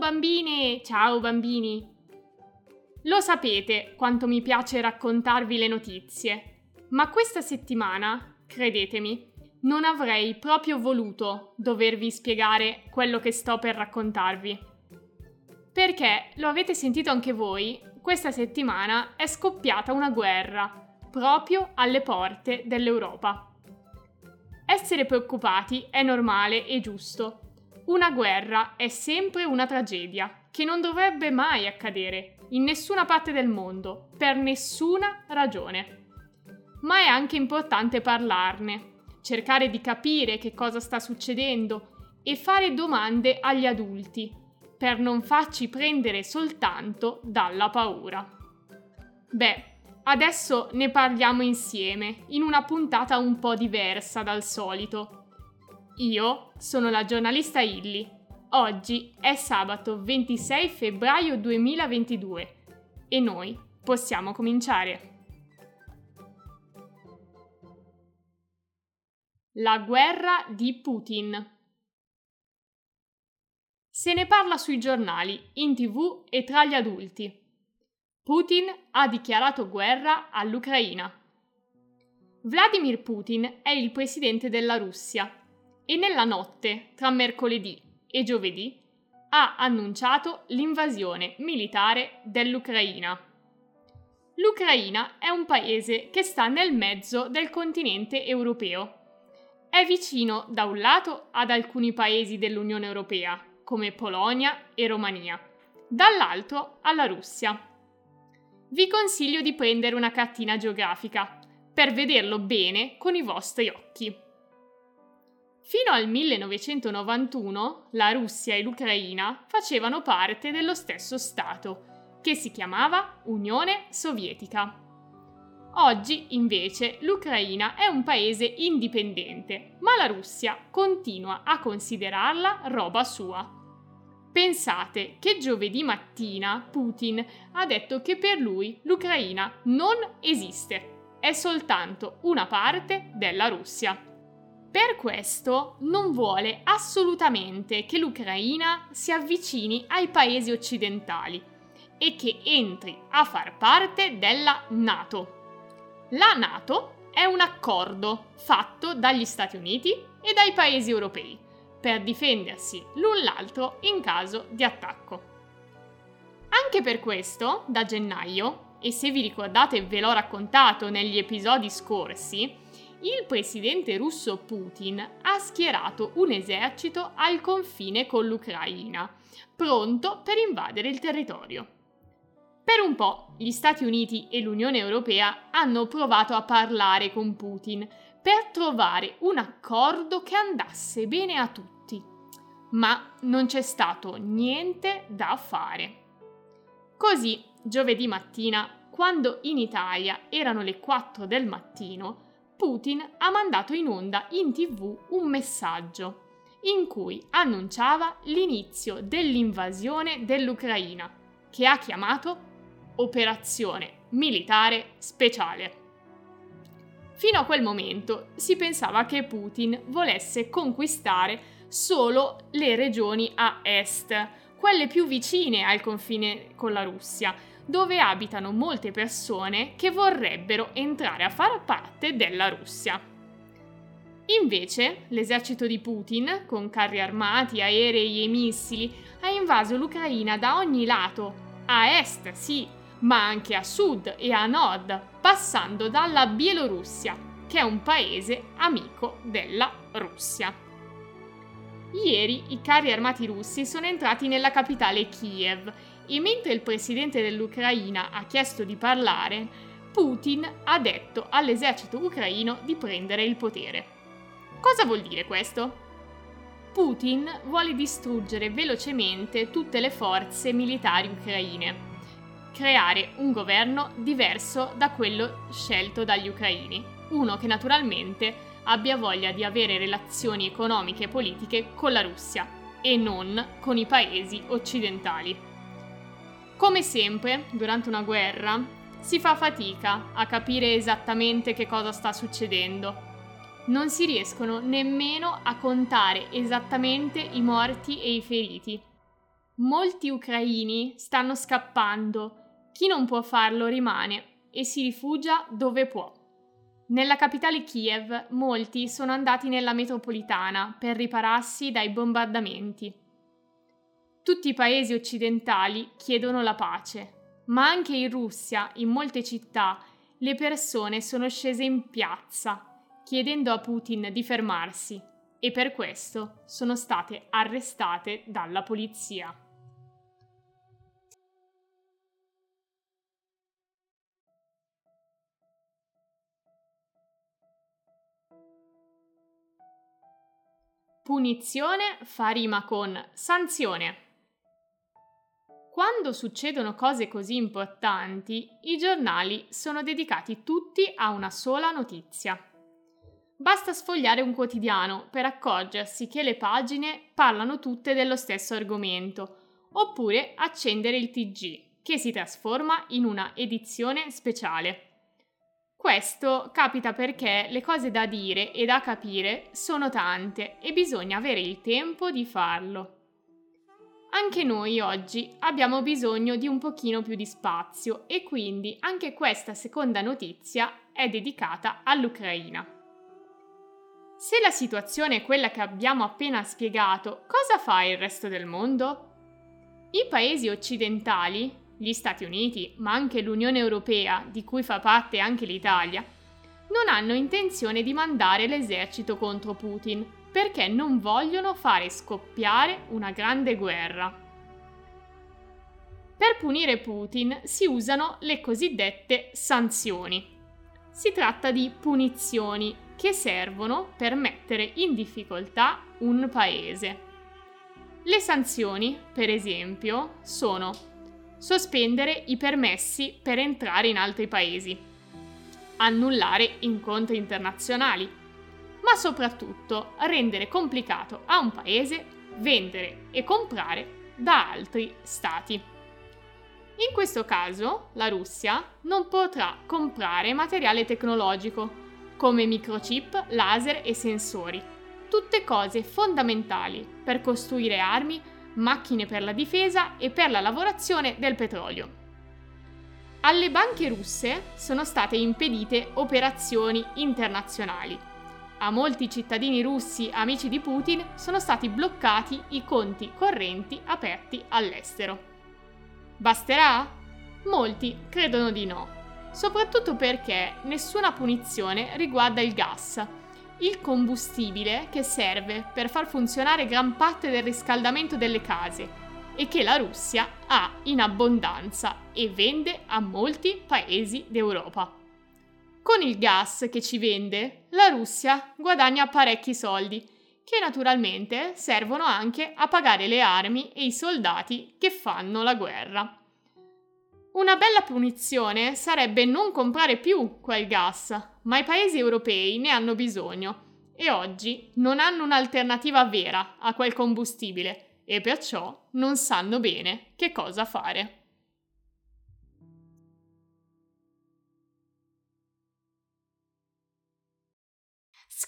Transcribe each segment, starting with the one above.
bambine! Ciao bambini! Lo sapete quanto mi piace raccontarvi le notizie, ma questa settimana, credetemi, non avrei proprio voluto dovervi spiegare quello che sto per raccontarvi. Perché, lo avete sentito anche voi, questa settimana è scoppiata una guerra, proprio alle porte dell'Europa. Essere preoccupati è normale e giusto. Una guerra è sempre una tragedia che non dovrebbe mai accadere in nessuna parte del mondo, per nessuna ragione. Ma è anche importante parlarne, cercare di capire che cosa sta succedendo e fare domande agli adulti, per non farci prendere soltanto dalla paura. Beh, Adesso ne parliamo insieme, in una puntata un po' diversa dal solito. Io sono la giornalista Illy. Oggi è sabato 26 febbraio 2022 e noi possiamo cominciare. La guerra di Putin. Se ne parla sui giornali, in tv e tra gli adulti. Putin ha dichiarato guerra all'Ucraina. Vladimir Putin è il presidente della Russia e nella notte tra mercoledì e giovedì ha annunciato l'invasione militare dell'Ucraina. L'Ucraina è un paese che sta nel mezzo del continente europeo. È vicino da un lato ad alcuni paesi dell'Unione Europea, come Polonia e Romania, dall'altro alla Russia vi consiglio di prendere una cartina geografica per vederlo bene con i vostri occhi. Fino al 1991 la Russia e l'Ucraina facevano parte dello stesso Stato, che si chiamava Unione Sovietica. Oggi, invece, l'Ucraina è un paese indipendente, ma la Russia continua a considerarla roba sua. Pensate che giovedì mattina Putin ha detto che per lui l'Ucraina non esiste, è soltanto una parte della Russia. Per questo non vuole assolutamente che l'Ucraina si avvicini ai paesi occidentali e che entri a far parte della Nato. La Nato è un accordo fatto dagli Stati Uniti e dai paesi europei per difendersi l'un l'altro in caso di attacco. Anche per questo, da gennaio, e se vi ricordate ve l'ho raccontato negli episodi scorsi, il presidente russo Putin ha schierato un esercito al confine con l'Ucraina, pronto per invadere il territorio. Per un po' gli Stati Uniti e l'Unione Europea hanno provato a parlare con Putin per trovare un accordo che andasse bene a tutti, ma non c'è stato niente da fare. Così, giovedì mattina, quando in Italia erano le 4 del mattino, Putin ha mandato in onda in tv un messaggio in cui annunciava l'inizio dell'invasione dell'Ucraina, che ha chiamato Operazione Militare Speciale. Fino a quel momento si pensava che Putin volesse conquistare solo le regioni a est, quelle più vicine al confine con la Russia, dove abitano molte persone che vorrebbero entrare a far parte della Russia. Invece, l'esercito di Putin, con carri armati, aerei e missili, ha invaso l'Ucraina da ogni lato, a est sì, ma anche a sud e a nord, passando dalla Bielorussia, che è un paese amico della Russia. Ieri i carri armati russi sono entrati nella capitale Kiev e mentre il presidente dell'Ucraina ha chiesto di parlare, Putin ha detto all'esercito ucraino di prendere il potere. Cosa vuol dire questo? Putin vuole distruggere velocemente tutte le forze militari ucraine creare un governo diverso da quello scelto dagli ucraini, uno che naturalmente abbia voglia di avere relazioni economiche e politiche con la Russia e non con i paesi occidentali. Come sempre, durante una guerra, si fa fatica a capire esattamente che cosa sta succedendo. Non si riescono nemmeno a contare esattamente i morti e i feriti molti ucraini stanno scappando, chi non può farlo rimane e si rifugia dove può. Nella capitale Kiev molti sono andati nella metropolitana per ripararsi dai bombardamenti. Tutti i paesi occidentali chiedono la pace, ma anche in Russia, in molte città, le persone sono scese in piazza chiedendo a Putin di fermarsi e per questo sono state arrestate dalla polizia. Punizione fa rima con sanzione. Quando succedono cose così importanti, i giornali sono dedicati tutti a una sola notizia. Basta sfogliare un quotidiano per accorgersi che le pagine parlano tutte dello stesso argomento, oppure accendere il TG, che si trasforma in una edizione speciale. Questo capita perché le cose da dire e da capire sono tante e bisogna avere il tempo di farlo. Anche noi oggi abbiamo bisogno di un pochino più di spazio e quindi anche questa seconda notizia è dedicata all'Ucraina. Se la situazione è quella che abbiamo appena spiegato, cosa fa il resto del mondo? I paesi occidentali, gli Stati Uniti, ma anche l'Unione Europea, di cui fa parte anche l'Italia, non hanno intenzione di mandare l'esercito contro Putin perché non vogliono fare scoppiare una grande guerra. Per punire Putin si usano le cosiddette sanzioni. Si tratta di punizioni che servono per mettere in difficoltà un paese. Le sanzioni, per esempio, sono sospendere i permessi per entrare in altri paesi, annullare incontri internazionali, ma soprattutto rendere complicato a un paese vendere e comprare da altri stati. In questo caso la Russia non potrà comprare materiale tecnologico come microchip, laser e sensori. Tutte cose fondamentali per costruire armi, macchine per la difesa e per la lavorazione del petrolio. Alle banche russe sono state impedite operazioni internazionali. A molti cittadini russi amici di Putin sono stati bloccati i conti correnti aperti all'estero. Basterà? Molti credono di no soprattutto perché nessuna punizione riguarda il gas, il combustibile che serve per far funzionare gran parte del riscaldamento delle case e che la Russia ha in abbondanza e vende a molti paesi d'Europa. Con il gas che ci vende, la Russia guadagna parecchi soldi, che naturalmente servono anche a pagare le armi e i soldati che fanno la guerra. Una bella punizione sarebbe non comprare più quel gas, ma i paesi europei ne hanno bisogno e oggi non hanno un'alternativa vera a quel combustibile e perciò non sanno bene che cosa fare.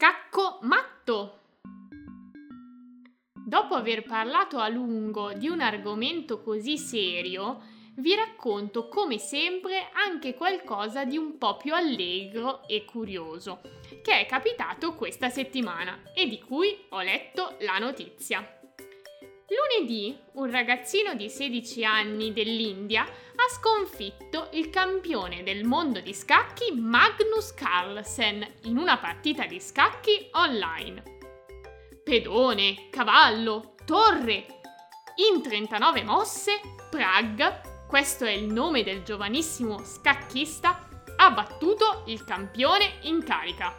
Scacco matto! Dopo aver parlato a lungo di un argomento così serio, vi racconto come sempre anche qualcosa di un po' più allegro e curioso, che è capitato questa settimana e di cui ho letto la notizia. Lunedì un ragazzino di 16 anni dell'India ha sconfitto il campione del mondo di scacchi Magnus Carlsen in una partita di scacchi online. Pedone, cavallo, torre. In 39 mosse, Prague questo è il nome del giovanissimo scacchista, ha battuto il campione in carica.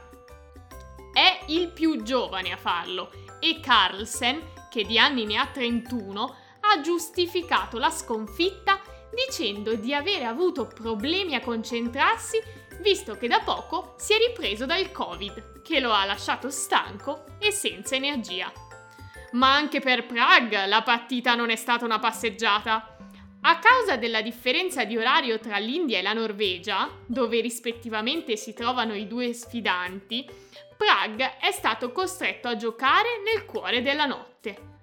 È il più giovane a farlo e Carlsen, che di anni ne ha 31, ha giustificato la sconfitta dicendo di avere avuto problemi a concentrarsi visto che da poco si è ripreso dal Covid, che lo ha lasciato stanco e senza energia. Ma anche per Prague la partita non è stata una passeggiata. A causa della differenza di orario tra l'India e la Norvegia, dove rispettivamente si trovano i due sfidanti, Prague è stato costretto a giocare nel cuore della notte.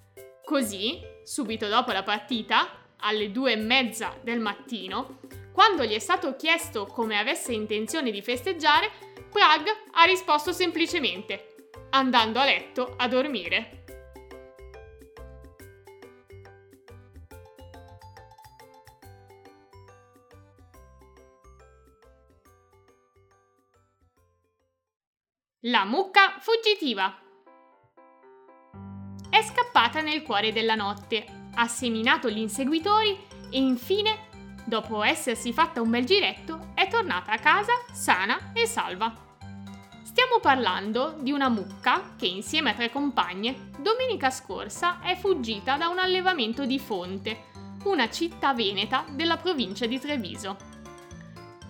Così, subito dopo la partita, alle due e mezza del mattino, quando gli è stato chiesto come avesse intenzione di festeggiare, Prague ha risposto semplicemente, andando a letto a dormire. La mucca fuggitiva è scappata nel cuore della notte, ha seminato gli inseguitori e infine, dopo essersi fatta un bel giretto, è tornata a casa sana e salva. Stiamo parlando di una mucca che insieme a tre compagne domenica scorsa è fuggita da un allevamento di Fonte, una città veneta della provincia di Treviso.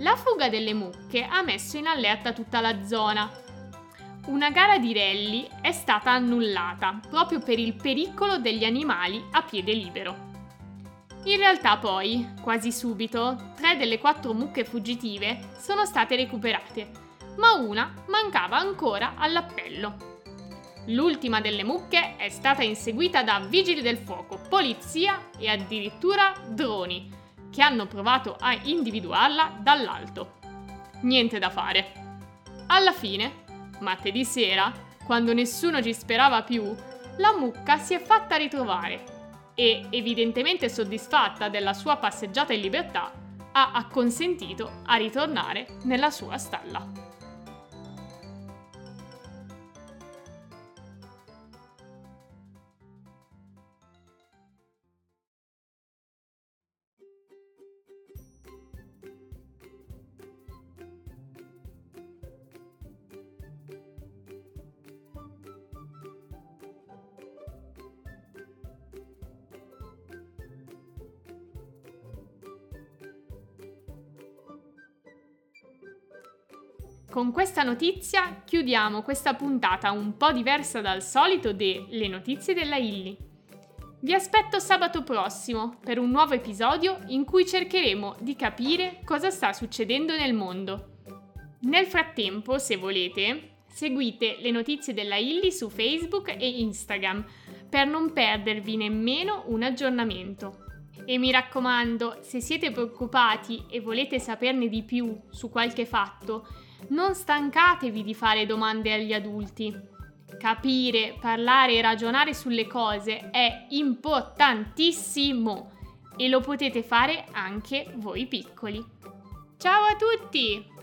La fuga delle mucche ha messo in allerta tutta la zona, una gara di rally è stata annullata proprio per il pericolo degli animali a piede libero. In realtà poi, quasi subito, tre delle quattro mucche fuggitive sono state recuperate, ma una mancava ancora all'appello. L'ultima delle mucche è stata inseguita da vigili del fuoco, polizia e addirittura droni, che hanno provato a individuarla dall'alto. Niente da fare. Alla fine, Martedì sera, quando nessuno ci sperava più, la mucca si è fatta ritrovare e, evidentemente soddisfatta della sua passeggiata in libertà, ha acconsentito a ritornare nella sua stalla. Con questa notizia chiudiamo questa puntata un po' diversa dal solito delle notizie della Illy. Vi aspetto sabato prossimo per un nuovo episodio in cui cercheremo di capire cosa sta succedendo nel mondo. Nel frattempo, se volete, seguite le notizie della Illy su Facebook e Instagram per non perdervi nemmeno un aggiornamento. E mi raccomando, se siete preoccupati e volete saperne di più su qualche fatto, non stancatevi di fare domande agli adulti. Capire, parlare e ragionare sulle cose è importantissimo e lo potete fare anche voi piccoli. Ciao a tutti!